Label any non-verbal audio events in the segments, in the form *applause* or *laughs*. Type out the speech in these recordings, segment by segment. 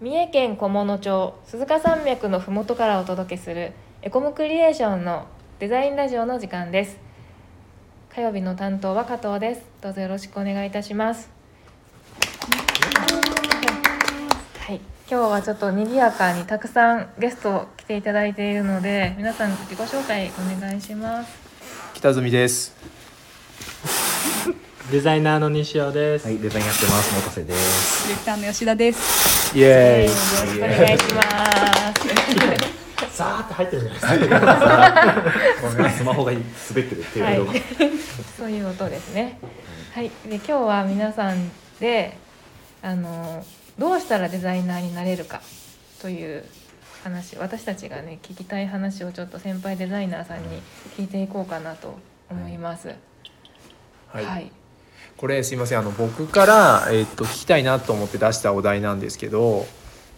三重県菰野町鈴鹿山脈のふもとからお届けするエコムクリエーションのデザインラジオの時間です火曜日の担当は加藤ですどうぞよろしくお願いいたしますはい、今日はちょっと賑やかにたくさんゲスト来ていただいているので皆さん自己紹介お願いします北住です。デザイナーの西尾です。はい、デザインやってます。元瀬です。ディレクターの吉田です。イエーイ。よろしくお願いしますさーって入ってるじゃないですか。スマホが滑ってるっていうはいそういう音ですね。はい、で今日は皆さんであのどうしたらデザイナーになれるかという話、私たちがね聞きたい話をちょっと先輩デザイナーさんに聞いていこうかなと思います。はい。はい、これすいませんあの僕からえっと聞きたいなと思って出したお題なんですけど。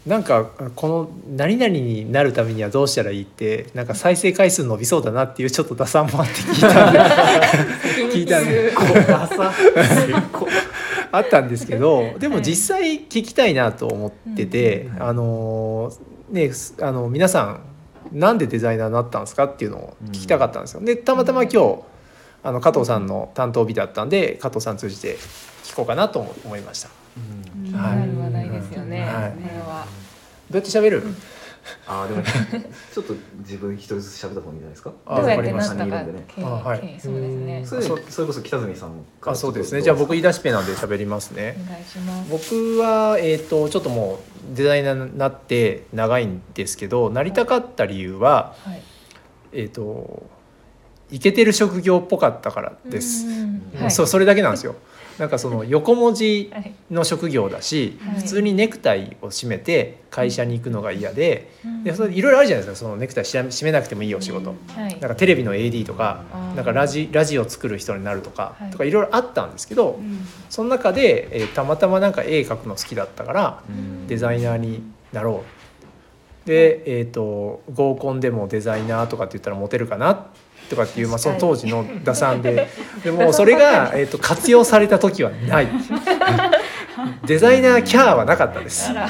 なんかこの何々になるためにはどうしたらいいってなんか再生回数伸びそうだなっていうちょっと打算もあって聞いたんで *laughs* 聞いたんでダサ。*laughs* あったんですけどでも実際聞きたいなと思ってて、うんあのねすあの皆さんなんでデザイナーになったんですかっていうのを聞きたかったんですよ。でたまたま今日あの加藤さんの担当日だったんで加藤さん通じて聞こうかなと思思いました。うん気になる話題ですよね。はいこれは。どうやって喋る？あーでもちょっと自分一人ずつ喋った方がいいんじゃないですか？あどうやってなったかねはいそうですね。それそれこそ北住さんからあそうですね。じゃあ僕言い出しっぺなんで喋りますね。お願いします。僕は、えー、とちょっともうデザイナーになって長いんですけどなりたかった理由は、はい。えー、とイケてる職業っぽかったからです。うん。うん。そうそれだけなんですよ。なんかその横文字はい。の職業だし、はい。普通にネクタイを締めて会社に行くのが嫌で,、うん。でそれいろいろあるじゃないですかそのネクタイ締めなくてもいいお仕事、はい。なんかテレビの AD とかなんかラジラジオ作る人になるとか、はい。とかいろいろあったんですけど、その中で、えーたまたまなんか絵描くの好きだったからうん。デザイナーになろう。で、えー、と合コンでもデザイナーとかって言ったらモテるかなとかっていう、まあ、その当時の打算で。*laughs* でもそれが、えー、と活用された時はない。*laughs* デザイナーキャーはなかったです。は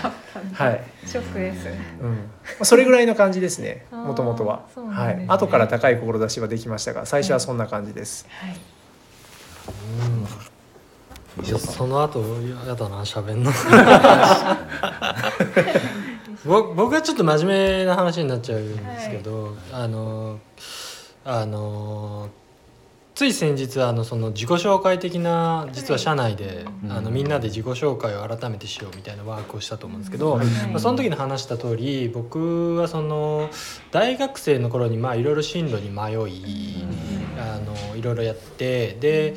い。ショックです。うん。まあ、それぐらいの感じですね。もともとは、ね。はい、後から高い志はできましたが最初はそんな感じです、はい。西尾さん。その後やだな喋んの。*laughs* 僕僕はちょっと真面目な話になっちゃうんですけど、あのあのつい先日あのその自己紹介的な実は社内で、うん。あのみんなで自己紹介を改めてしようみたいなワークをしたと思うんですけど、はいまあ、その時に話した通り僕はその大学生の頃にまあいろいろ進路に迷い、あのいろいろやってで、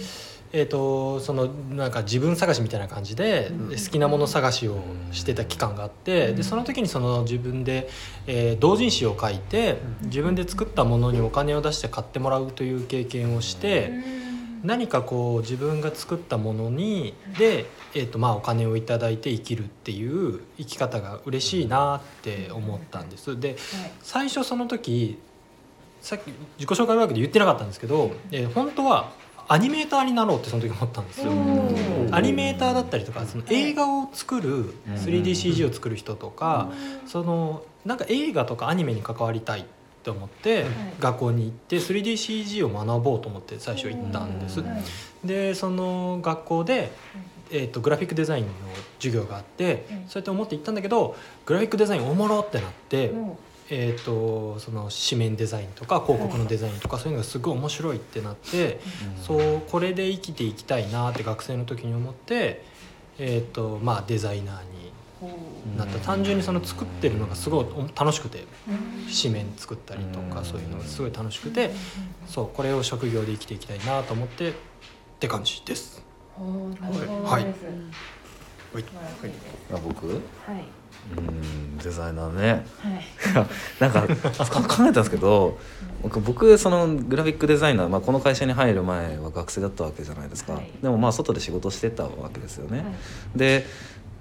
えー、とそのなんか自分探しみたいな感じで好きなもの探しをしてた期間があってでその時にその自分で、えー同人誌を書いて自分で作ったものにお金を出して買ってもらうという経験をして。何かこう自分が作ったものにで、えーとまあ、お金をいただいて生きるっていう生き方が嬉しいなって思ったんです。で最初その時さっき自己紹介ワークで言ってなかったんですけど、えー本当はアニメーターになろうってその時思ったんですよ。アニメーターだったりとかその映画を作る 3DCG を作る人とかそのなんか映画とかアニメに関わりたいって思って学校に行って 3DCG を学ぼうと思って最初行ったんです。はい。でその学校で、えー、とグラフィックデザインの授業があって、うん。そうやって思って行ったんだけどグラフィックデザインおもろってなって、もえー、とその紙面デザインとか広告のデザインとかそういうのがすごい面白いってなって、そうこれで生きていきたいなって学生の時に思って、えーとまあ、デザイナーになった。単純にその作ってるのがすごい楽しくて紙面作ったりとかうん。そういうのがすごい楽しくてそうこれを職業で生きていきたいなと思ってって感じです。はい。はい。素晴らしい僕？はいうんデザイナーね。はい。*laughs* なんかか考えたんですけど僕僕そのグラフィックデザイナー、まあ、この会社に入る前は学生だったわけじゃないですか、はい。でもまあ外で仕事してたわけですよね、はい。で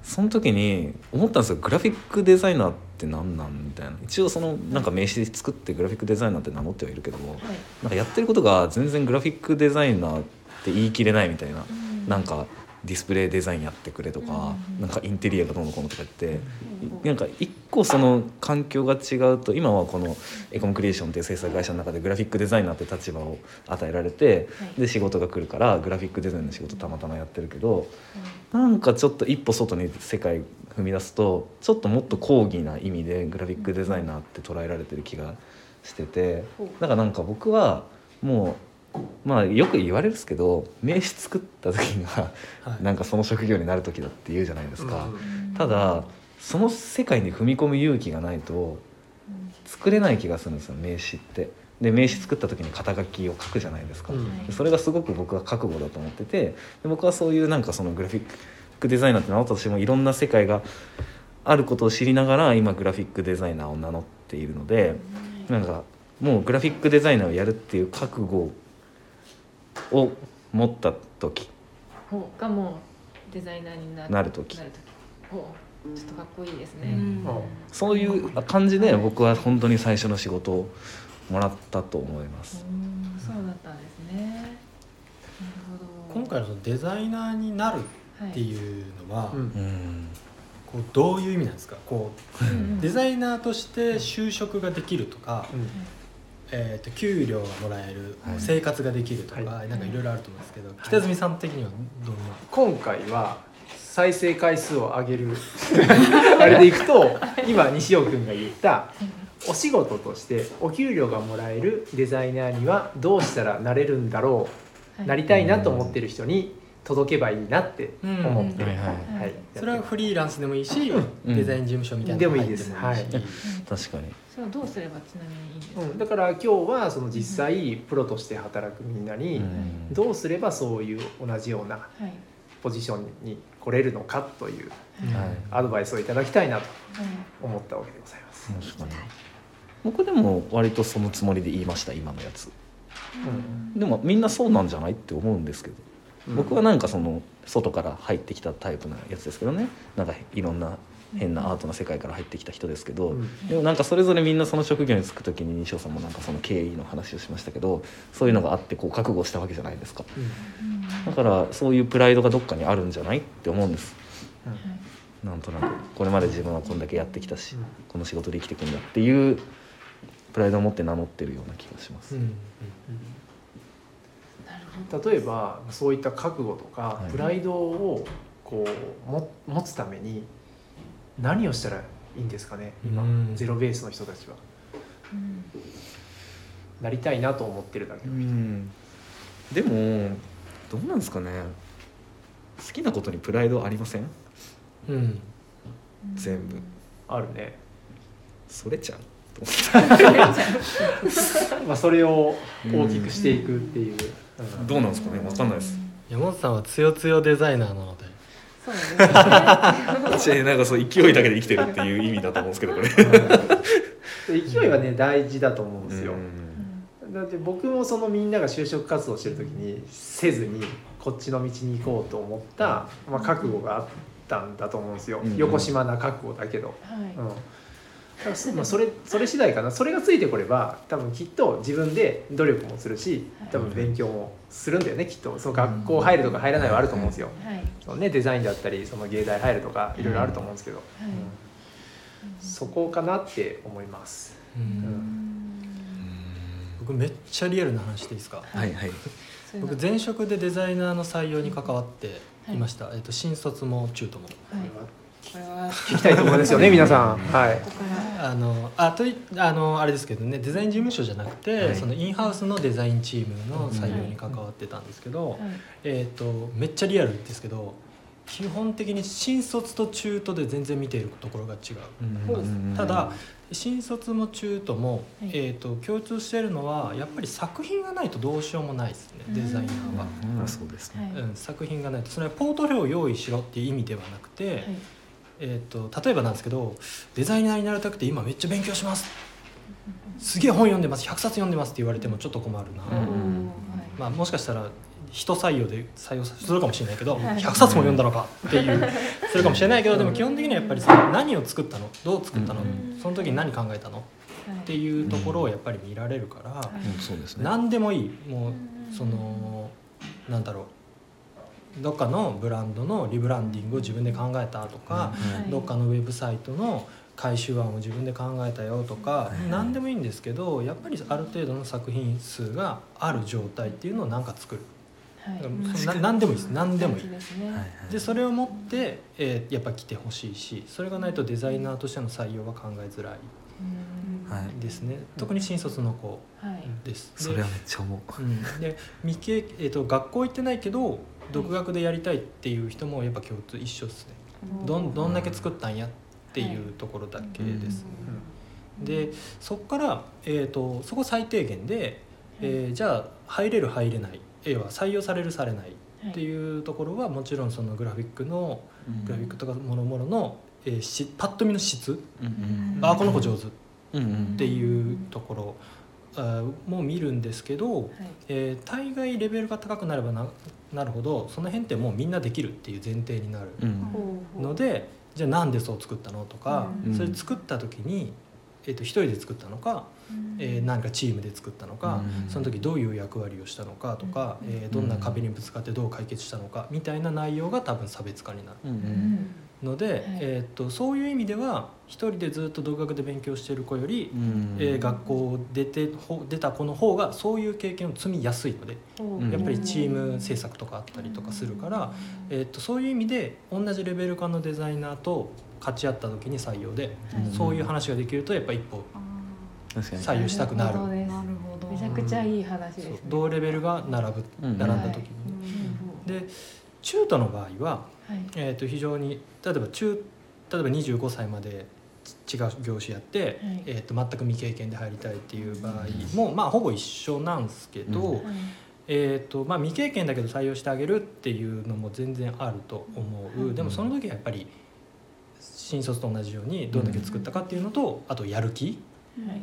その時に思ったんですよ。グラフィックデザイナーって何なんみたいな。一応そのなんか名刺作ってグラフィックデザイナーって名乗ってはいるけども、はい。なんかやってることが全然グラフィックデザイナーって言い切れないみたいな、うん。なんかディスプレイデザインやってくれとか、なんかインテリアがどうのこうのとか言って、なんか一個その環境が違うと今はこのエコムクリエーションっていう制作会社の中でグラフィックデザイナーって立場を与えられて、はい。で仕事が来るからグラフィックデザインの仕事たまたまやってるけどなんかちょっと一歩外に世界踏み出すとちょっともっと高義な意味でグラフィックデザイナーって捉えられてる気がしててだからなんか僕はもうまあよく言われるんですけど名刺作った時がはいなんかその職業になる時だって言うじゃないですか。うんただその世界に踏み込む勇気がないと作れない気がするんですよ名刺って。で名刺作った時に肩書きを書くじゃないですか。うんでそれがすごく僕は覚悟だと思っててで僕はそういうなんかそのグラフィックデザイナーって名乗ったとしてもいろんな世界があることを知りながら今グラフィックデザイナーを名乗っているのでなんかもうグラフィックデザイナーをやるっていう覚悟を持った時。ほうがもうデザイナーにななる時。なる時。ほうちょっとかっこいいですね、うん。そういう感じで僕は本当に最初の仕事をもらったと思います。うんそうだったんですね。なるほど。今回のそのデザイナーになるはいっていうのは、うんうん。こうどういう意味なんですか？こうんううん。デザイナーとして就職ができるとか、うんえー、と給料がもらえる、はい。生活ができるとか、はい。なんかいろいろあると思うんですけど、北住さん的にはどんな、今回は再生回数を上げる *laughs* あれでいくと今西尾君が言ったお仕事としてお給料がもらえるデザイナーにはどうしたらなれるんだろう、なりたいなと思ってる人に届けばいいなって思って。る、うんはい。はい。はい。それはフリーランスでもいいし、うん。デザイン事務所みたいなでもいいです入ってもい。確かに。それはどうすればちなみにいいんですか、うん、だから今日はその実際プロとして働くみんなにうん。どうすればそういう同じようなポジションに来れるのかというはい。アドバイスをいただきたいなとはい。思ったわけでございます。確かに。僕でも割とそのつもりで言いました今のやつ。うん。でもみんなそうなんじゃないって思うんですけど、僕はなんかその外から入ってきたタイプのやつですけどね。なんかいろんな変なアートな世界から入ってきた人ですけど、うん。でもなんかそれぞれみんなその職業に就く時に西尾さんもなんかその経緯の話をしましたけどそういうのがあってこう覚悟したわけじゃないですか。うん。だからそういうプライドがどっかにあるんじゃないって思うんです。なんとなく。これまで自分はこんだけやってきたし、うん。この仕事で生きていくんだっていうプライドを持って名乗ってるような気がします、例えばそういった覚悟とかはい。プライドをこうも持つために何をしたらいいんですかね今うん。ゼロベースの人たちは。うん。なりたいなと思ってるだけ。の人うん。でもどうなんですかね。好きなことにプライドありません？うん。全部。あるね。それちゃう？*laughs* *laughs* まあそれを大きくしていくっていう。うんどうなんですかね？わかんないです。山本さんはつよつよデザイナーなので。そうですね。*laughs* 私なんかそう勢いだけで生きてるっていう意味だと思うんですけどこれ。勢いはね大事だと思うんですよ。うん。だって僕もそのみんなが就職活動してる時にせずにこっちの道に行こうと思った、まあ、覚悟があったんだと思うんですよ、うん。横島な覚悟だけど、はい。うんまあ、それそれ次第かな。それがついてこれば多分きっと自分で努力もするし多分勉強もするんだよねきっと。その学校入るとか入らないはあると思うんですよ、はい。そのね、デザインだったりその芸大入るとかいろいろあると思うんですけど、はい。うん。そこかなって思います。うん。ん。僕めっちゃリアルな話でいいですか？はいはい。僕前職でデザイナーの採用に関わっていました、えっと新卒も中途も聞きたいところですよね皆さん。はい。あのあといあのあれですけどねデザイン事務所じゃなくて、はい。そのインハウスのデザインチームの採用に関わってたんですけど、はい。えっ、とめっちゃリアルですけど基本的に新卒と中途で全然見ているところが違う。うん。ただ新卒も中途も、はい。えー、と共通しているのはやっぱり作品がないとどうしようもないですねデザイナーは。うん。そうですうん、作品がないと。それはポートフォリオを用意しろっていう意味ではなくて、はいえー、と例えばなんですけどデザイナーになりたくて今めっちゃ勉強します。すげえ本読んでます。100冊読んでますって言われてもちょっと困るな、まあ、もしかしたら人採用で採用するかもしれないけど、はい。100冊も読んだのかっていうするかもしれないけどでも基本的にはやっぱりその何を作ったの？どう作ったの、うん。その時に何考えたの？っていうところをやっぱり見られるから、い。うんそうですね。何でもいい。もうそのなんだろうどっかのブランドのリブランディングを自分で考えたとか、はい。どっかのウェブサイトの回収案を自分で考えたよとか、い。何でもいいんですけどやっぱりある程度の作品数がある状態っていうのを何か作る、はい。な何でもいいです。何でもいい。でそれを持って、えーやっぱ来てほしいしそれがないとデザイナーとしての採用は考えづらい。ですね。特に新卒の子はい。です。でそれはめっちゃ思う。うん、で未経、えー、と学校行ってないけど独学でやりたいっていう人もやっぱ共通一緒ですね。どんどんだけ作ったんやっていうところだけです、でそこから、えー、とそこ最低限で、えーじゃあ入れる入れない要は採用されるされないっていうところはもちろんそのグラフィックのグラフィックとかもろもろの、えーしパッと見の質、うんあこの子上手っうんうん。ていうところも見るんですけど、はい。えー大概レベルが高くなればななるほどその辺ってもうみんなできるっていう前提になるうん。ので、じゃあなんでそう作ったのとか、うん。それ作った時に、えー、と一人で作ったのか、えー何かチームで作ったのか、うん。その時どういう役割をしたのかとか、うん。えーどんな壁にぶつかってどう解決したのかみたいな内容が多分差別化になる。うん。ううんんので、はい。えー、とそういう意味では一人でずっと独学で勉強してる子より、うん。えー学校を出てほ出た子の方がそういう経験を積みやすいので。う。ん。やっぱりチーム制作とかあったりとかするから、えー、とそういう意味で同じレベル感のデザイナーと勝ち合った時に採用で、うん。そういう話ができるとやっぱ一歩採用したくなる。めちゃくちゃいい話ですね。同レベルが並ぶうん。並んだ時に。で中途の場合は、はい。えー、と非常に例えば中例えば25歳まで違う業種やって、はい。えー、と全く未経験で入りたいっていう場合も、まあほぼ一緒なんですけど、うん。はい。えーとまあ、未経験だけど採用してあげるっていうのも全然あると思う、うんでもその時はやっぱり新卒と同じようにどんだけ作ったかっていうのと、あとやる気、はい。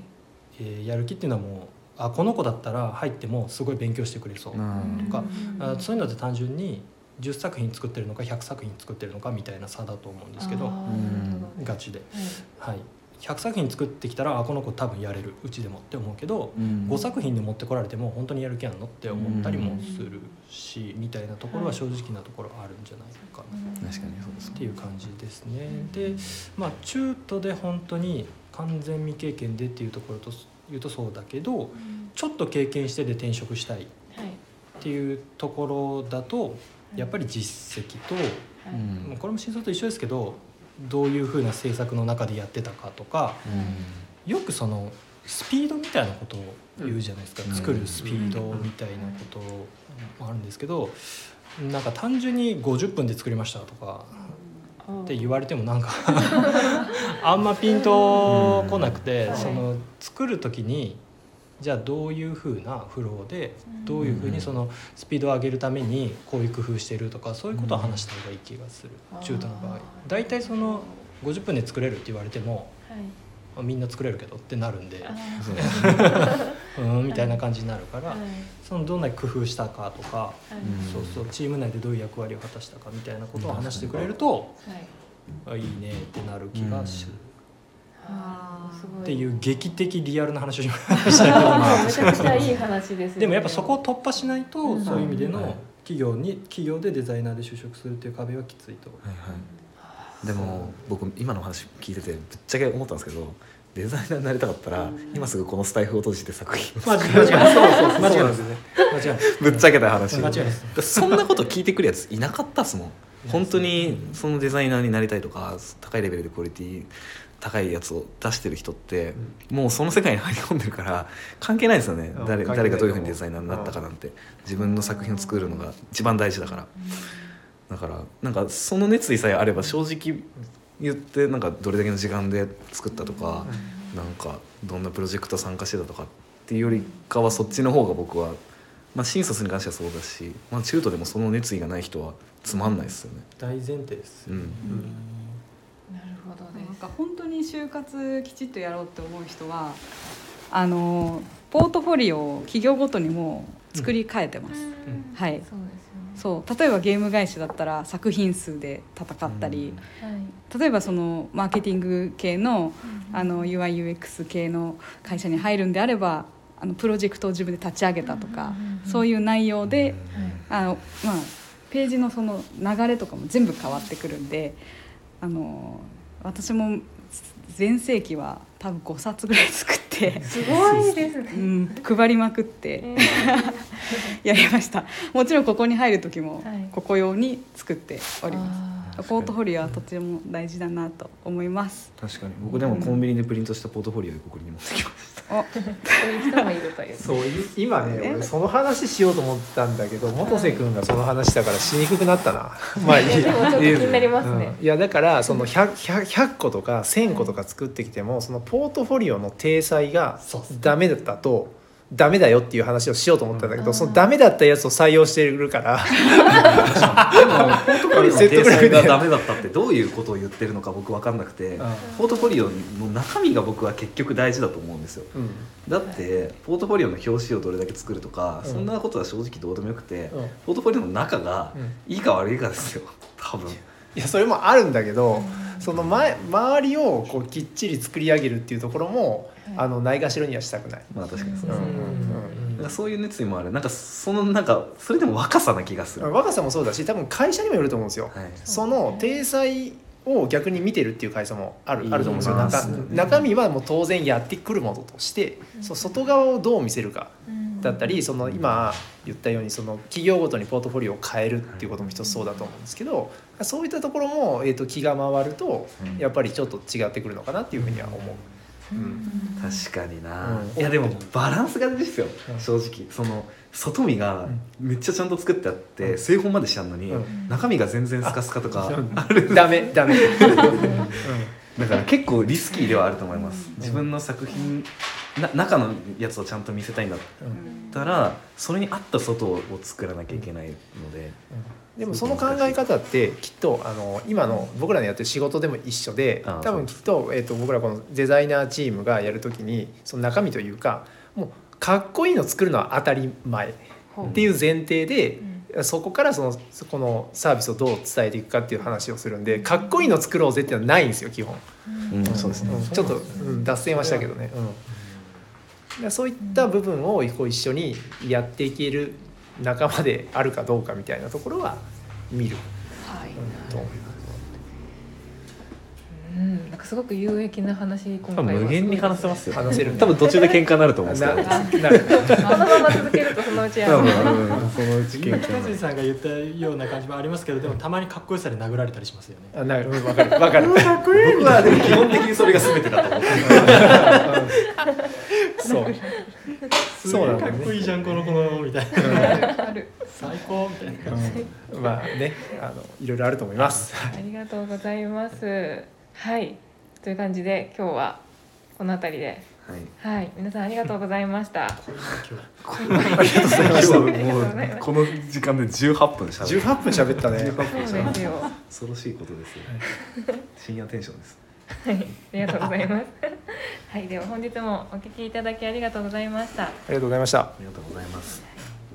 えーやる気っていうのはもうあこの子だったら入ってもすごい勉強してくれそう、うん。とかうん。あそういうのって単純に10作品作ってるのか100作品作ってるのかみたいな差だと思うんですけどガチで、はい。はい、100作品作ってきたらあこの子多分やれるうちでもって思うけど、うん。5作品で持ってこられても本当にやる気あるのって思ったりもするし、みたいなところは正直なところあるんじゃないかな。確かにそうですっていう感じですね。でまあ中途で本当に完全未経験でっていうところと言うとそうだけどちょっと経験してで転職したいっはいていうところだとやっぱり実績と、はい。まあこれも新卒と一緒ですけどどういうふうな政策の中でやってたかとかよくそのスピードみたいなことを言うじゃないですか、うん。作るスピードみたいなこともあるんですけどなんか単純に50分で作りましたとかって言われてもなんか *laughs* あんまピンとこなくて、うんその作る時にじゃあどういうふうなフローでどういうふうにそのスピードを上げるためにこういう工夫してるとかそういうことを話した方がいい気がする、うん。中途の場合。大体その50分で作れるって言われてもはい。あみんな作れるけどってなるんで。う *laughs* うんみたいな感じになるから、ーはい。そのどんな工夫したかとか、はい。うん。そうそうチーム内でどういう役割を果たしたかみたいなことを話してくれると、はい。あいいねってなる気がする、あーす。ごいっていう劇的リアルな話をしましたけど。*laughs* まあめちゃくちゃいい話ですよね。でもやっぱそこを突破しないと、うん。そういう意味でのはい。企業に企業でデザイナーで就職するっていう壁はきついと。はいはい、でも僕今の話聞いててぶっちゃけ思ったんですけどデザイナーになりたかったら今すぐこのスタイフを閉じて作品を間違いないそうそう間違いないですよね。間違いない。ぶっちゃけた話。間違いないです。そんなこと聞いてくるやついなかったっすもん本当にそのデザイナーになりたいとか高いレベルでクオリティ高いやつを出してる人って、もうその世界に入り込んでるから関係ないですよね。うん。誰誰がどういうふうにデザイナーになったかなんて。自分の作品を作るのが一番大事だから。だからなんかその熱意さえあれば正直言ってなんかどれだけの時間で作ったとか、なんかどんなプロジェクト参加してたとかっていうよりかはそっちの方が僕は、まあ、新卒に関してはそうだし、まあ、中途でもその熱意がない人はつまんないですよね。大前提ですよ、うん。なるほどですなんか本当に就活きちっとやろうって思う人はあのポートフォリオを企業ごとにもう作り変えてます、うん。はい。そうですよね。そう。例えばゲーム会社だったら作品数で戦ったり、はい。例えばそのマーケティング系のあの UIUX 系の会社に入るんであればあのプロジェクトを自分で立ち上げたとか、そういう内容で、あのまあページのその流れとかも全部変わってくるんであの私も全盛期は多分5冊ぐらい作って、すごいですね。うん、配りまくってえ *laughs* やりました。もちろんここに入る時もはい。ここ用に作っております、あー。ポートフォリオはとても大事だなと思います。確かに。僕でもコンビニでプリントしたポートフォリオでここに持ってきました。おそういう人もいるという。そうい今ねえ？俺その話しようと思ったんだけど元瀬君がその話だからしにくくなったな。*laughs* まあいいでもちょっと気になりますね。うん。いやだからその 100, 100, 100個とか1,000個とか作ってきてもそのポートフォリオの体裁がダメだったとダメだよっていう話をしようと思ったんだけど、うん。そのダメだったやつを採用してるから。でもポートフォリオの体裁がダメだったってどういうことを言ってるのか僕分かんなくて、うん。ポートフォリオの中身が僕は結局大事だと思うんですよ。うん。だってポートフォリオの表紙をどれだけ作るとか、うん。そんなことは正直どうでもよくて、うん。ポートフォリオの中がうん。いいか悪いかですよ。多分いやそれもあるんだけど、その前周りをこうきっちり作り上げるっていうところも、はい。あのないがしろにはしたくない。まあ確かにそう。ですね、うんうんうん。なんかそういう熱意もある。なんかそのなんかそれでも若さな気がする、若さもそうだし多分会社にもよると思うんですよ。はい。その体裁を逆に見てるっていう会社もあるいあると思うんですよ。まあ中中身はもう当然やってくるものとして、そう外側をどう見せるか。うんだったりその今言ったようにその企業ごとにポートフォリオを変えるっていうことも一つそうだと思うんですけどそういったところも、えー、と気が回るとうん。やっぱりちょっと違ってくるのかなっていうふうには思う。うん。確かにな、うん。いやでもバランスが大事ですよ、うん。正直。その外見がめっちゃちゃんと作ってあって、製本までしてあるのに、うん。中身が全然スカスカとかあダメダメ、*laughs* だから結構リスキーではあると思います、うん自分の作品な中のやつをちゃんと見せたいんだっうん。たらそれに合った外を作らなきゃいけないので、でもその考え方ってきっとあの今の僕らのやってる仕事でも一緒で多分きっと,、えー、と僕らこのデザイナーチームがやるときにその中身というかもうかっこいいの作るのは当たり前っていう前提で、そこからそのそこのサービスをどう伝えていくかっていう話をするんでかっこいいの作ろうぜっていうのはないんですよ基本、うん。そうですね、ん。ちょっと、うん脱線はしたけどね、うんそういった部分を一緒にやっていける仲間であるかどうかみたいなところは見る、と思いますうん、なんかすごく有益な話今多回は。分無限に話せますよ。話せる多分途中で喧嘩になると思うんですけど。ななる。このまま続けるとそのうちや多る分。うんそのうち喧今嘩になる。北さんが言ったような感じもありますけどでもたまにかっこよさで殴られたりしますよね。あなるうんわかる。わかるかっこいい僕はでも基本的にそれが全てだと思ってそう。すそうなんだかっこいいじゃんこの子のみたいな。ある最高みたいな感じ。うん。まあねあのいろいろあると思います。ありがとうございますはい。という感じで今日はこの辺りで。はい。はい。皆さんありがとうございました。この時間で18分しゃべる18分喋ったね。18分そうですよ。恐ろしいことですよ。深夜テンションです。はい。ありがとうございます。はい。では本日もお聞きいただきありがとうございました。ありがとうございました。ありがとうございます。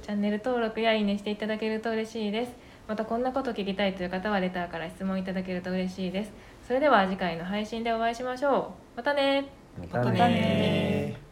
チャンネル登録やいいねしていただけると嬉しいです。またこんなこと聞きたいという方はレターから質問いただけると嬉しいですそれでは次回の配信でお会いしましょう。またね。ままたね